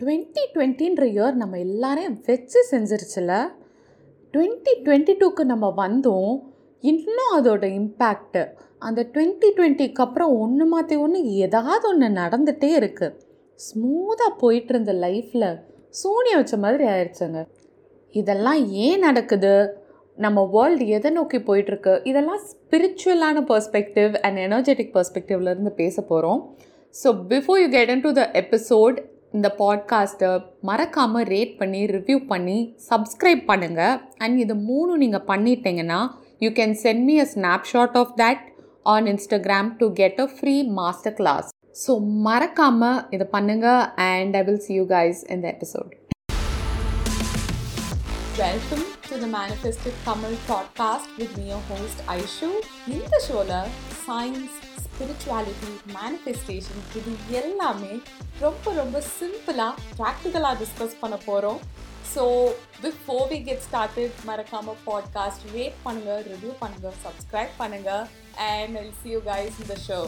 Twenty டுவெண்ட்டின்ற year நம்ம எல்லாரையும் வச்சு செஞ்சிருச்சுல டுவெண்ட்டி டுவெண்ட்டி டூக்கு நம்ம வந்தோம் இன்னும் அதோட இம்பேக்ட்டு அந்த டுவெண்ட்டி டுவெண்ட்டிக்கு அப்புறம் ஒன்று மாற்றி ஒன்று ஏதாவது ஒன்று நடந்துகிட்டே இருக்குது ஸ்மூத்தாக போயிட்டு இருந்த லைஃப்பில் சூனியம் வச்ச மாதிரி ஆயிடுச்சுங்க இதெல்லாம் ஏன் நடக்குது? நம்ம வேர்ல்டு எதை நோக்கி போயிட்டுருக்கு இதெல்லாம் ஸ்பிரிச்சுவலான பர்ஸ்பெக்டிவ் அண்ட் எனர்ஜெட்டிக் பர்ஸ்பெக்டிவ்லேருந்து பேச போகிறோம் so before you get into the episode இந்த பாட்காஸ்ட்டை மறக்காமல் ரேட் பண்ணி ரிவ்யூ பண்ணி சப்ஸ்கிரைப் பண்ணுங்கள் அண்ட் இது மூணு நீங்கள் பண்ணிட்டீங்கன்னா you can send me a snapshot of that on Instagram to get a free master class so மறக்காமல் இதை பண்ணுங்கள் and I will see you guys இந்த episode welcome to the manifestive Tamil podcast with with host Aishu இந்த ஷோவில் science spirituality manifestation இது எல்லாமே ரொம்ப ரொம்ப சிம்பிளாக ப்ராக்டிக்கலாக டிஸ்கஸ் பண்ண போகிறோம் so before we get started மறக்காமல் பாட்காஸ்ட் ரேட் பண்ணுங்கள் ரிவ்யூ பண்ணுங்கள் சப்ஸ்கிரைப் பண்ணுங்கள் and I'll see you guys இந்த ஷோ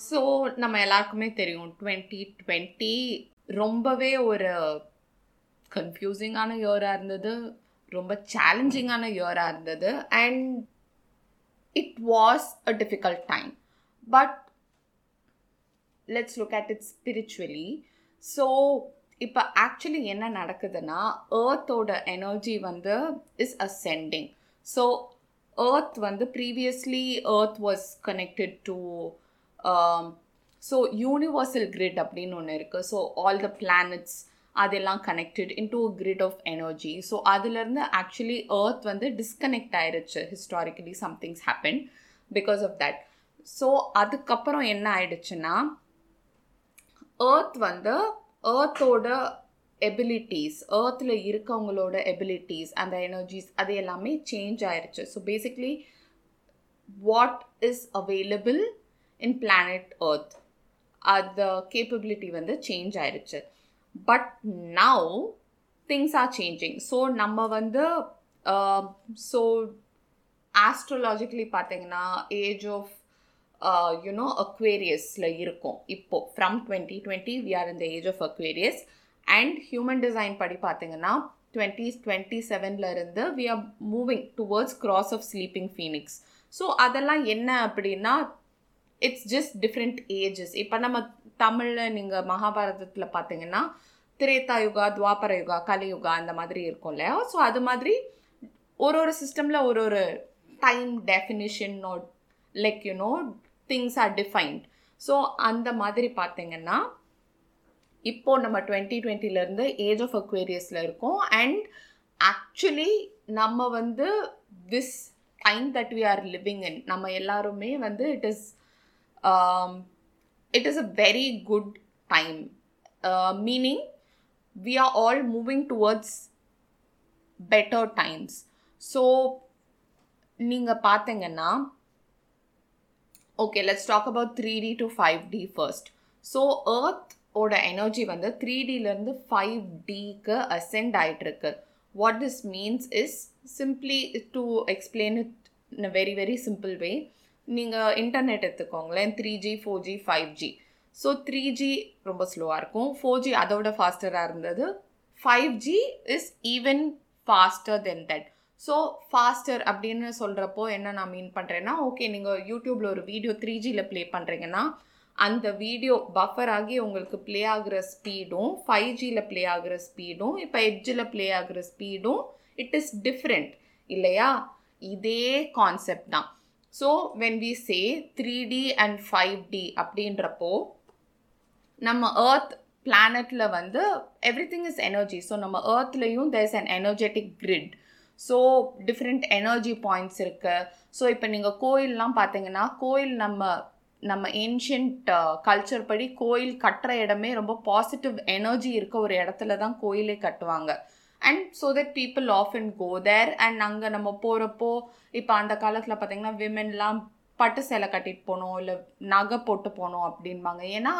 ஸோ நம்ம எல்லாருக்குமே தெரியும் டுவெண்ட்டி டுவெண்ட்டி ரொம்பவே ஒரு கன்ஃபியூசிங்கான இயராக இருந்தது ரொம்ப சேலஞ்சிங்கான இயராக இருந்தது and it was a difficult time but let's look at it spiritually so இப்போ ஆக்சுவலி என்ன நடக்குதுன்னா ஏர்த்தோட எனர்ஜி வந்து இஸ் அசெண்டிங் ஸோ ஏர்த் வந்து previously earth was connected to so universal grid அப்படின்னு ஒன்று இருக்குது ஸோ ஆல் த பிளானட்ஸ் அதெல்லாம் connected a grid of energy so அதுலேருந்து ஆக்சுவலி ஏர்த் வந்து டிஸ்கனெக்ட் ஆயிடுச்சு historically somethings happen because of that so அதுக்கப்புறம் என்ன ஆயிடுச்சுன்னா ஏர்த் வந்து ஏர்த்தோட எபிலிட்டிஸ் ஏர்த்தில் இருக்கவங்களோட எபிலிட்டிஸ் அந்த எனர்ஜிஸ் அது எல்லாமே சேஞ்ச் ஆயிடுச்சு so basically what is available in planet earth அந்த கேப்பபிலிட்டி வந்து சேஞ்ச் ஆயிடுச்சு but now things are changing so நம்ம வந்து ஸோ ஆஸ்ட்ரோலாஜிக்கலி பார்த்தீங்கன்னா ஏஜ் ஆஃப் யூனோ அக்வேரியஸில் இருக்கும். இப்போ from twenty twenty we are இந்த age of Aquarius and human design படி பார்த்தீங்கன்னா டுவெண்ட்டி டுவெண்ட்டி செவனில் இருந்து we are moving towards cross of sleeping phoenix so அதெல்லாம் என்ன அப்படின்னா இட்ஸ் ஜஸ்ட் டிஃப்ரெண்ட் ஏஜஸ் இப்போ நம்ம தமிழில் நீங்கள் மகாபாரதத்தில் பார்த்தீங்கன்னா திரேதா யுகா துவாபர யுகா கலியுகா அந்த மாதிரி இருக்கும் இல்லையா? ஸோ அது மாதிரி ஒரு ஒரு சிஸ்டமில் ஒரு ஒரு time definition like you know things are defined so அந்த மாதிரி பார்த்தீங்கன்னா இப்போது நம்ம டுவெண்ட்டி டுவெண்ட்டிலேருந்து ஏஜ் ஆஃப் அக்வேரியஸில் இருக்கோம். அண்ட் ஆக்சுவலி நம்ம வந்து this time that we are living in நம்ம எல்லாருமே வந்து it is it is a very good time. Uh, meaning we are all moving towards better times. So நீங்கள் பார்த்தீங்கன்னா okay let's talk about three D to five D first so earth ஓட energy வந்து three டிலேருந்து five டிக்கு ascend ஆகிட்டுருக்கு what this means is simply to explain it in a very very simple way நீங்கள் internet எடுத்துக்கோங்களேன் three G four G five G so three G ரொம்ப ஸ்லோவாக இருக்கும். ஃபோர் ஜி அதோட ஃபாஸ்டராக இருந்தது. Five G is even faster then that so faster அப்படின்னு சொல்கிறப்போ என்ன நான் மீன் பண்ணுறேன்னா ஓகே நீங்கள் யூடியூப்பில் ஒரு வீடியோ த்ரீ ஜியில் ப்ளே பண்ணுறீங்கன்னா அந்த வீடியோ பஃபர் ஆகி உங்களுக்கு ப்ளே ஆகுற ஸ்பீடும் ஃபைவ் ஜியில் ப்ளே ஆகுற ஸ்பீடும் இப்போ எட்ஜில் ப்ளே ஆகுற ஸ்பீடும் இட் இஸ் டிஃப்ரெண்ட் இல்லையா? இதே கான்செப்ட் தான். So when we say three D and five D அப்படின்றப்போ நம்ம ஏர்த் பிளானட்டில் வந்து everything is energy so நம்ம ஏர்த்லேயும் there is an energetic grid so different energy points இருக்குது ஸோ இப்போ நீங்கள் கோயிலெலாம் பார்த்தீங்கன்னா கோயில் நம்ம நம்ம ஏன்ஷியன்ட் கல்ச்சர் uh, படி கோயில் கட்டுற இடமே ரொம்ப பாசிட்டிவ் எனர்ஜி இருக்க ஒரு இடத்துல தான் கோயிலே கட்டுவாங்க. And so that people of and go there and அங்கே நம்ம போகிறப்போ இப்போ அந்த காலத்தில் பார்த்தீங்கன்னா விமென்லாம் பட்டு சேலை கட்டிட்டு போகணும் இல்லை நகை போட்டு போகணும் அப்படின்பாங்க ஏன்னா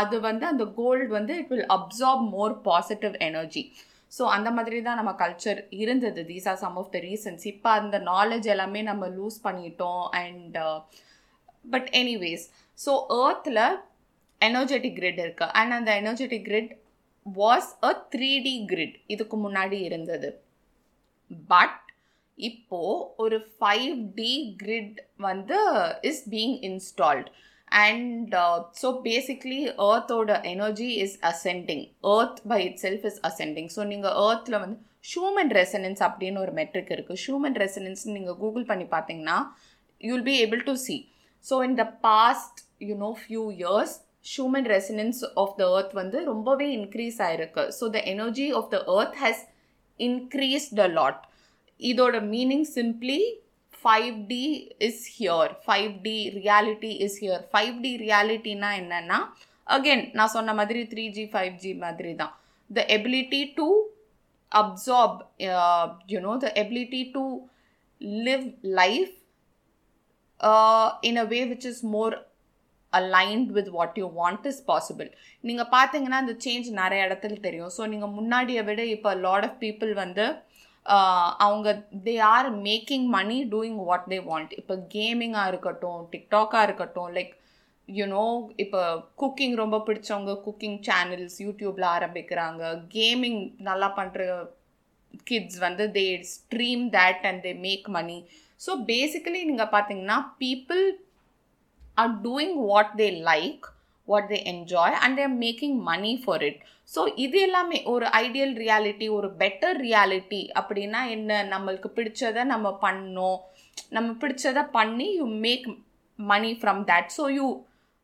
அது வந்து அந்த கோல்டு வந்து it will absorb more positive energy so அந்த மாதிரி தான் நம்ம கல்ச்சர் இருந்தது. These are some of the reasons இப்போ அந்த நாலேஜ் எல்லாமே நம்ம லூஸ் பண்ணிட்டோம். அண்ட் பட் எனிவேஸ் ஸோ ஏர்த்தில் எனர்ஜெட்டிக் கிரிட் இருக்குது அண்ட் அந்த energetic grid was a three D grid இதுக்கு முன்னாடி இருந்தது. பட் இப்போ ஒரு ஃபைவ் டி கிரிட் வந்து is being installed and so basically earth energy is ascending earth by it self is ascending so நீங்கள் ஏர்த்தில் வந்து ஷூமன் ரெசனன்ஸ் அப்படின்னு ஒரு மெட்ரிக் இருக்குது ஷூமன் ரெசனன்ஸ் நீங்கள் கூகுள் பண்ணி பார்த்தீங்கன்னா you'll be able to see so in the past you know few years human resonance of the earth வந்து ரொம்பவே இன்க்ரீஸ் ஆயிருக்கு. So the energy of the earth has increased a lot இதோட meaning simply five D is here five D reality is here five D ரியாலிட்டினா என்னன்னா again நான் சொன்ன மாதிரி three G five G மாதிரி தான். The ability to absorb uh, you know the ability to live life uh, in a way which is more aligned with what you want is possible நீங்கள் பார்த்தீங்கன்னா அந்த change நிறைய இடத்துல தெரியும். So நீங்கள் முன்னாடியை விட இப்போ லாட் ஆஃப் பீப்புள் வந்து அவங்க they are making money doing what they want இப்போ கேமிங்காக இருக்கட்டும் டிக்டாக்காக இருக்கட்டும் லைக் யூனோ இப்போ குக்கிங் ரொம்ப பிடிச்சவங்க குக்கிங் சேனல்ஸ் யூடியூப்பில் ஆரம்பிக்கிறாங்க. கேமிங் நல்லா பண்ணுற கிட்ஸ் வந்து they stream that and they make money so basically நீங்கள் பார்த்தீங்கன்னா people are doing what they like what they enjoy and they're making money for it so இது எல்லாமே ஒரு ஐடியல் ரியாலிட்டி ஒரு பெட்டர் ரியாலிட்டி அப்படின்னா என்ன? நம்மளுக்கு பிடிச்சதை நம்ம பண்ணோம். நம்ம பிடிச்சதை பண்ணி you make money from that so you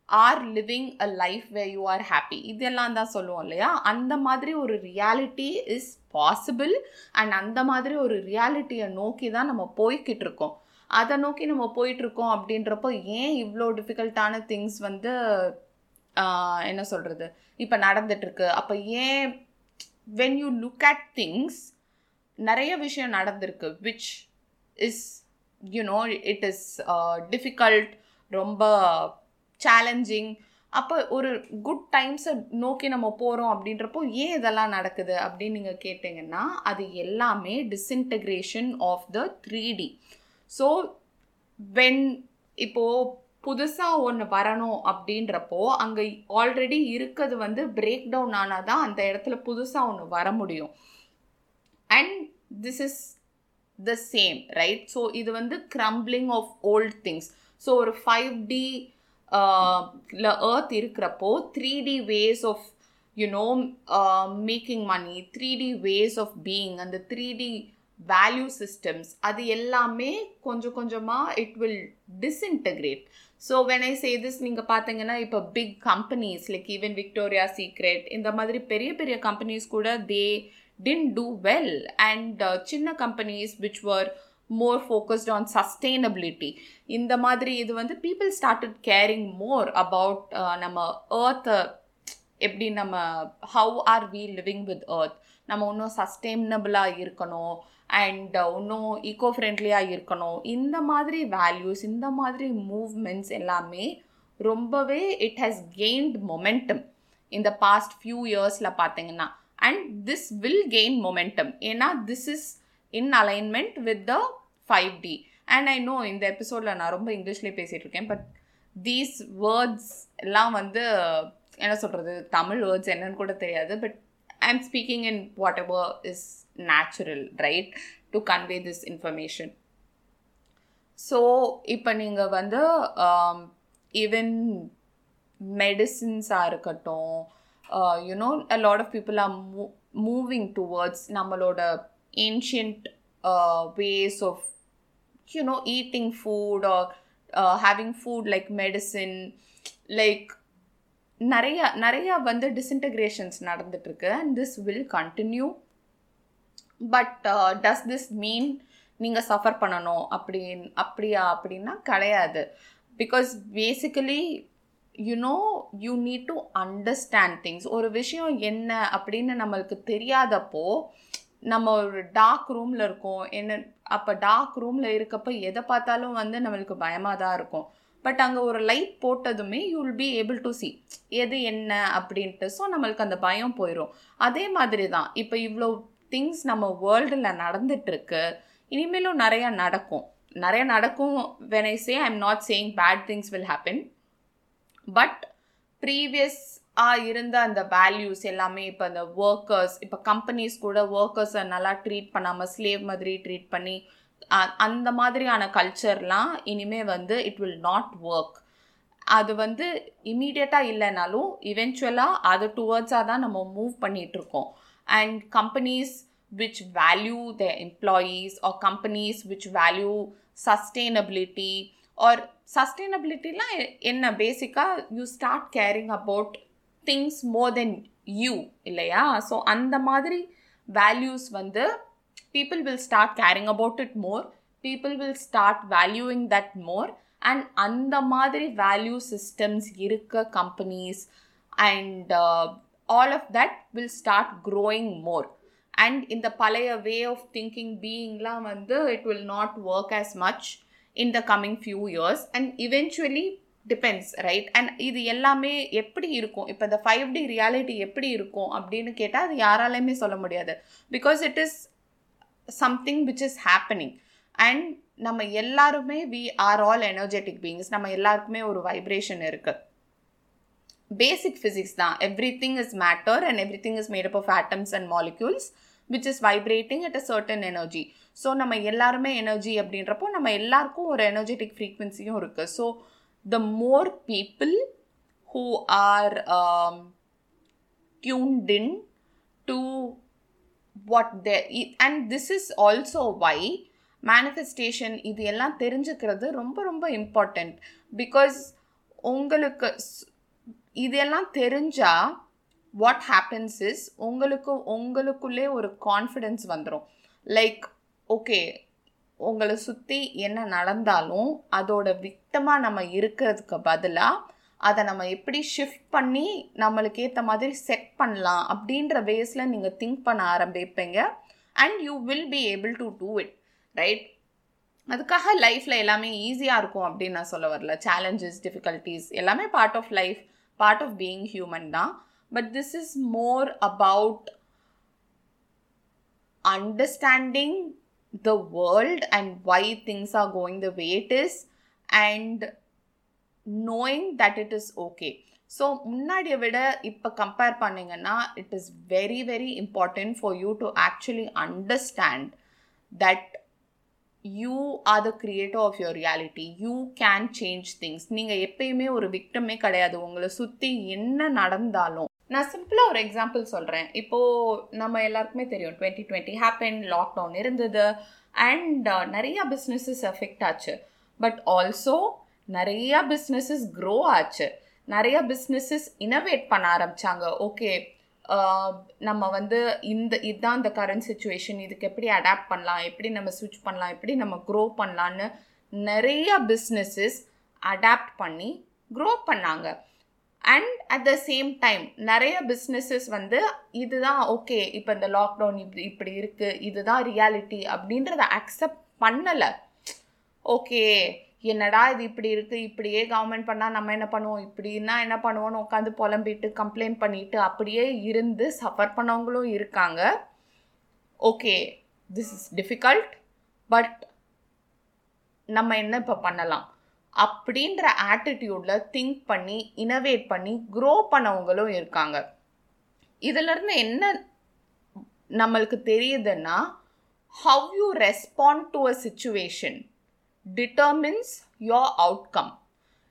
are living a life way you are happy இதெல்லாம் தான் சொல்லுவோம் இல்லையா? அந்த மாதிரி ஒரு ரியாலிட்டி இஸ் பாசிபிள் அண்ட் அந்த மாதிரி ஒரு ரியாலிட்டியை நோக்கி தான் நம்ம போய்கிட்டு இருக்கோம். அதை நோக்கி நம்ம போயிட்டுருக்கோம் அப்படின்றப்போ ஏன் இவ்வளோ டிஃபிகல்ட்டான திங்ஸ் வந்து என்ன சொல்கிறது இப்போ நடந்துட்டுருக்கு. அப்போ ஏன் when you look at things நிறைய விஷயம் நடந்திருக்கு which is you know it is difficult ரொம்ப சேலஞ்சிங் அப்போ ஒரு குட் டைம்ஸை நோக்கி நம்ம போகிறோம் அப்படின்றப்போ ஏன் இதெல்லாம் நடக்குது அப்படின்னு நீங்கள் கேட்டிங்கன்னா அது எல்லாமே disintegration of the three D so when இப்போது புதுசாக ஒன்று வரணும் அப்படின்றப்போ அங்கே ஆல்ரெடி இருக்கிறது வந்து பிரேக் டவுன் ஆனால் தான் அந்த இடத்துல புதுசாக ஒன்று வர முடியும். And this is the same right so இது வந்து crumbling of old things so ஒரு ஃபைவ் டி uh, ல ஏர்த் இருக்கிறப்போ three D ways of you know making money three D ways of being அந்த த்ரீ டி வேல்யூ சிஸ்டம்ஸ் அது எல்லாமே கொஞ்சம் கொஞ்சமாக it will disintegrate so when I say this நீங்கள் பார்த்தீங்கன்னா இப்போ big companies like even Victoria Secret இந்த மாதிரி பெரிய பெரிய கம்பெனிஸ் கூட they didn't do well and சின்ன companies which were more focused on sustainability இந்த மாதிரி இது வந்து people started caring more about நம்ம ஏர்த்தை எப்படி நம்ம how are we living with earth நம்ம இன்னும் சஸ்டெயினபிளாக இருக்கணும் அண்ட் uh, இன்னும் ஈகோ ஃப்ரெண்ட்லியாக இருக்கணும். இந்த மாதிரி வேல்யூஸ் இந்த மாதிரி மூவ்மெண்ட்ஸ் எல்லாமே ரொம்பவே இட் ஹஸ் கெயின்ட் மொமெண்டம் இந்த பாஸ்ட் ஃபியூ இயர்ஸில் பார்த்தீங்கன்னா and this will gain momentum ஏன்னா this is in alignment with the five D and I know இந்த எபிசோடில் நான் ரொம்ப இங்கிலீஷ்லேயே பேசிகிட்டு இருக்கேன் பட் தீஸ் வேர்ட்ஸ் எல்லாம் வந்து என்ன சொல்கிறது தமிழ் வேர்ட்ஸ் என்னன்னு கூட தெரியாது but I am speaking in whatever is natural right to convey this information so இப்போ நீங்கள் வந்து ஈவன் மெடிசின்ஸாக இருக்கட்டும் you know a lot of people are மூ மூவிங் டுவர்ட்ஸ் நம்மளோட ancient ways of you know eating food or having food like medicine like நிறையா நிறையா வந்து டிஸ்இன்டகிரேஷன்ஸ் நடந்துட்டுருக்கு. And this will continue but does this mean நீங்கள் suffer பண்ணணும் அப்படின் அப்படியா அப்படின்னா கிடையாது. Because basically you know you need to understand things ஒரு விஷயம் என்ன அப்படின்னு நம்மளுக்கு தெரியாதப்போ நம்ம ஒரு டார்க் ரூமில் இருக்கோம். என்ன அப்போ டார்க் ரூமில் இருக்கப்போ எதை பார்த்தாலும் வந்து நம்மளுக்கு பயமாக தான் இருக்கும். பட் அங்கே ஒரு light போட்டதுமே you will be able to see எது என்ன அப்படின்ட்டு. ஸோ நம்மளுக்கு அந்த பயம் போயிடும் அதே மாதிரி தான் இப்போ இவ்வளோ திங்ஸ் நம்ம வேர்ல்டில் நடந்துட்டுருக்கு. இனிமேலும் நிறையா நடக்கும். நிறைய நடக்கும் when I say I am not saying bad things will happen but ப்ரீவியஸாக இருந்த அந்த வேல்யூஸ் எல்லாமே இப்போ அந்த ஒர்க்கர்ஸ் இப்போ கம்பெனிஸ் கூட ஒர்க்கர்ஸை நல்லா ட்ரீட் பண்ணாமல் ஸ்லேவ் மாதிரி ட்ரீட் பண்ணி அந்த மாதிரியான கல்ச்சர்லாம் இனிமே வந்து இட் வில் நாட் ஒர்க் அது வந்து இமீடியட்டாக இல்லைனாலும் இவென்ச்சுவலாக அது டுவர்ட்ஸாக தான் நம்ம மூவ் பண்ணிகிட்ருக்கோம் and companies which value the employees are companies which value sustainability are சஸ்டெயினபிலிட்டிலாம் என்ன பேசிக்காக you start caring about things more then you இல்லையா? ஸோ அந்த மாதிரி வேல்யூஸ் வந்து people will start caring about it more people will start valuing that more and அந்த மாதிரி value systems இருக்க companies and all of that will start growing more and இந்த பழைய way of thinking பீயிங்லாம் வந்து it will not work as much in the coming few years and eventually depends right and இது எல்லாமே எப்படி இருக்கும்? இப்போ இந்த ஃபைவ் டி ரியாலிட்டி எப்படி இருக்கும் அப்படின்னு கேட்டால் அது யாராலையுமே சொல்ல முடியாது. Because it is something which is happening and நம்ம எல்லாருமே we are all energetic beings நம்ம எல்லாருக்குமே ஒரு வைப்ரேஷன் இருக்குது பேசிக் ஃபிசிக்ஸ் தான். Everything is matter and everything is made up of atoms and molecules which is vibrating at a certain energy so நம்ம எல்லாருமே energy அப்படின்றப்போ நம்ம எல்லாருக்கும் ஒரு எனர்ஜெட்டிக் ஃப்ரீக்வன்சியும் இருக்குது so the more people who are tuned in to what they and this is also why manifestation இது எல்லாம் தெரிஞ்சுக்கிறது ரொம்ப ரொம்ப இம்பார்ட்டண்ட் பிகாஸ் உங்களுக்கு இதெல்லாம் தெரிஞ்சால் வாட் ஹேப்பன்ஸ் இஸ் உங்களுக்கு உங்களுக்குள்ளே ஒரு கான்ஃபிடென்ஸ் வந்துடும் லைக் ஓகே உங்களை சுற்றி என்ன நடந்தாலும் அதோட விக்டமாக நம்ம இருக்கிறதுக்கு பதிலாக அதை நம்ம எப்படி ஷிஃப்ட் பண்ணி நம்மளுக்கு ஏற்ற மாதிரி செட் பண்ணலாம் அப்படின்ற பேஸில் நீங்கள் திங்க் பண்ண ஆரம்பிப்பீங்க. And you will be able to do it right அதுக்காக லைஃப்பில் எல்லாமே ஈஸியாக இருக்கும் அப்படின்னு நான் சொல்ல வரல. சேலஞ்சஸ் டிஃபிகல்ட்டிஸ் எல்லாமே part of life part of being human தான். But this is more about understanding the world and why things are going the way it is and knowing that it is okay so முன்னாடியை விட இப்போ compare பண்ணிங்கன்னா it is very very important for you to actually understand that you are the creator of your reality you can change things நீங்கள் எப்பயுமே ஒரு விக்டமே கிடையாது. உங்களை சுற்றி என்ன நடந்தாலும். நான் சிம்பிளாக ஒரு எக்ஸாம்பிள் சொல்கிறேன் இப்போது நம்ம எல்லாருக்குமே தெரியும் டுவெண்ட்டி டுவெண்ட்டி ஹேப்பன் லாக்டவுன் இருந்தது அண்ட் நிறையா பிஸ்னஸஸ் எஃபெக்ட் ஆச்சு. பட் ஆல்சோ நிறையா பிஸ்னஸஸ் க்ரோ ஆச்சு. நிறைய பிஸ்னஸஸ் இனோவேட் பண்ண ஆரம்பித்தாங்க ஓகே நம்ம வந்து இந்த இதுதான் இந்த கரண்ட் சுச்சுவேஷன் இதுக்கு எப்படி அடாப்ட் பண்ணலாம் எப்படி நம்ம ஸ்விட்ச் பண்ணலாம் எப்படி நம்ம க்ரோ பண்ணலான்னு நிறைய பிஸ்னஸஸ் அடாப்ட் பண்ணி க்ரோ பண்ணாங்க. And at the same time நிறைய பிஸ்னஸஸ் வந்து இதுதான் ஓகே இப்போ இந்த லாக்டவுன் இப்படி இப்படி இருக்குது இதுதான் ரியாலிட்டி அப்படின்றத அக்செப்ட் பண்ணலை. ஓகே என்னடா இது இப்படி இருக்குது இப்படியே கவர்மெண்ட் பண்ணால் நம்ம என்ன பண்ணுவோம்? இப்படின்னா என்ன பண்ணுவோன்னு உட்காந்து புலம்பிட்டு கம்ப்ளைண்ட் பண்ணிட்டு அப்படியே இருந்து சஃபர் பண்ணவங்களும் இருக்காங்க. Okay this is difficult but நம்ம என்ன இப்போ பண்ணலாம்? அப்படின்ற ஆட்டிடியூடில் திங்க் பண்ணி இனோவேட் பண்ணி க்ரோ பண்ணவங்களும் இருக்காங்க. இதிலிருந்து என்ன நம்மளுக்கு தெரியுதுன்னா how you respond to a situation determines your outcome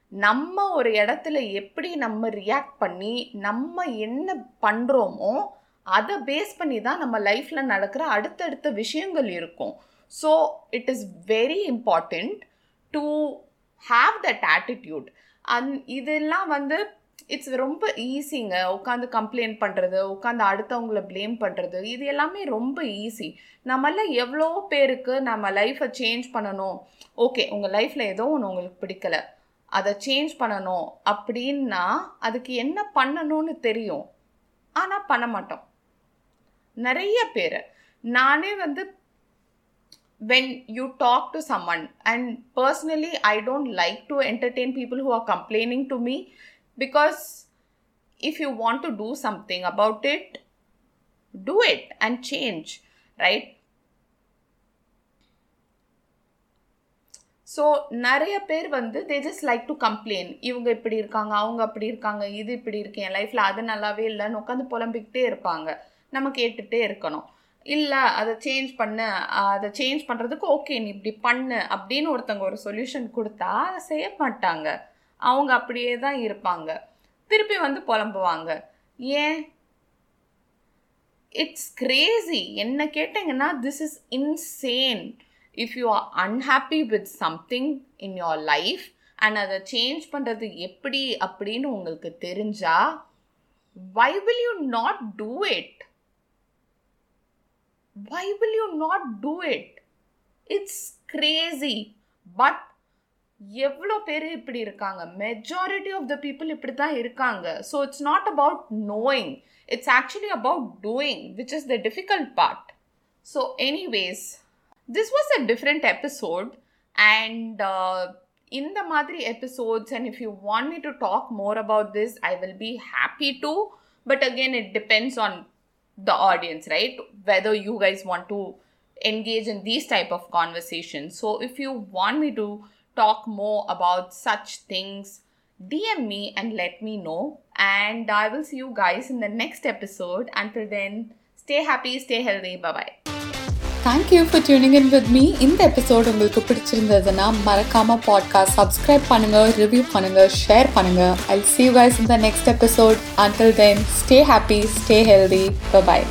நம்ம ஒரு இடத்துல எப்படி நம்ம ரியாக்ட் பண்ணி நம்ம என்ன பண்ணுறோமோ அதை பேஸ் பண்ணி தான் நம்ம லைஃப்பில் நடக்கிற அடுத்தடுத்த விஷயங்கள் இருக்கும். So it is very important to have that attitude and இதெல்லாம் வந்து இட்ஸ் ரொம்ப ஈஸிங்க உட்காந்து கம்ப்ளைண்ட் பண்ணுறது உட்காந்து அடுத்தவங்கள ப்ளேம் பண்ணுறது இது எல்லாமே ரொம்ப ஈஸி நம்மள எவ்வளோ பேருக்கு நம்ம லைஃப்பை சேஞ்ச் பண்ணணும்? ஓகே உங்கள் லைஃப்பில் ஏதோ ஒன்று உங்களுக்கு பிடிக்கல. அதை சேஞ்ச் பண்ணணும் அப்படின்னா அதுக்கு என்ன பண்ணணும்னு தெரியும். ஆனால் பண்ண மாட்டோம். நிறைய பேர். நானே வந்து when you talk to someone and personally I don't like to entertain people who are complaining to me because if you want to do something about it do it and change right? So நிறைய பேர் வந்து they just like to complain இவங்க இப்படி இருக்காங்க அவங்க அப்படி இருக்காங்க இது இப்படி இருக்கு என் லைஃப்பில் அது நல்லாவே இல்லைன்னு உட்காந்து புலம்பிக்கிட்டே இருப்பாங்க. நம்ம கேட்டுகிட்டே இருக்கணும். இல்லை அதை சேஞ்ச் பண்ணு அதை சேஞ்ச் பண்ணுறதுக்கு ஓகே நீ இப்படி பண்ணு அப்படின்னு ஒருத்தவங்க ஒரு சொல்யூஷன் கொடுத்தா அதை செய்ய மாட்டாங்க. அவங்க அப்படியே தான் இருப்பாங்க. திருப்பி வந்து புலம்புவாங்க. ஏன்? இட்ஸ் கிரேசி என்ன கேட்டிங்கன்னா this is insane if you are unhappy with something in your life and அதை சேஞ்ச் பண்ணுறது எப்படி அப்படின்னு உங்களுக்கு தெரிஞ்சா why will you not do it why will you not do it it's crazy but எவ்வளோ பேர் இப்படி இருக்காங்க? மெஜாரிட்டி ஆஃப் த பீப்புள் இப்படி தான் இருக்காங்க so it's not about knowing it's actually about doing which is the difficult part so anyways this was a different episode and இந்த மாதிரி episodes and if you want me to talk more about this I will be happy to but again it depends on the audience right? Whether you guys want to engage in these type of conversations. So if you want me to talk more about such things dm me and let me know. And i will see you guys in the next episode. Until then stay happy stay healthy. Bye bye thank you for tuning in with me இந்த episode உங்களுக்கு பிடிச்சிருந்ததுன்னா மறக்காம podcast subscribe பண்ணுங்க review பண்ணுங்க share பண்ணுங்க I see you guys in the next episode until then stay happy stay healthy bye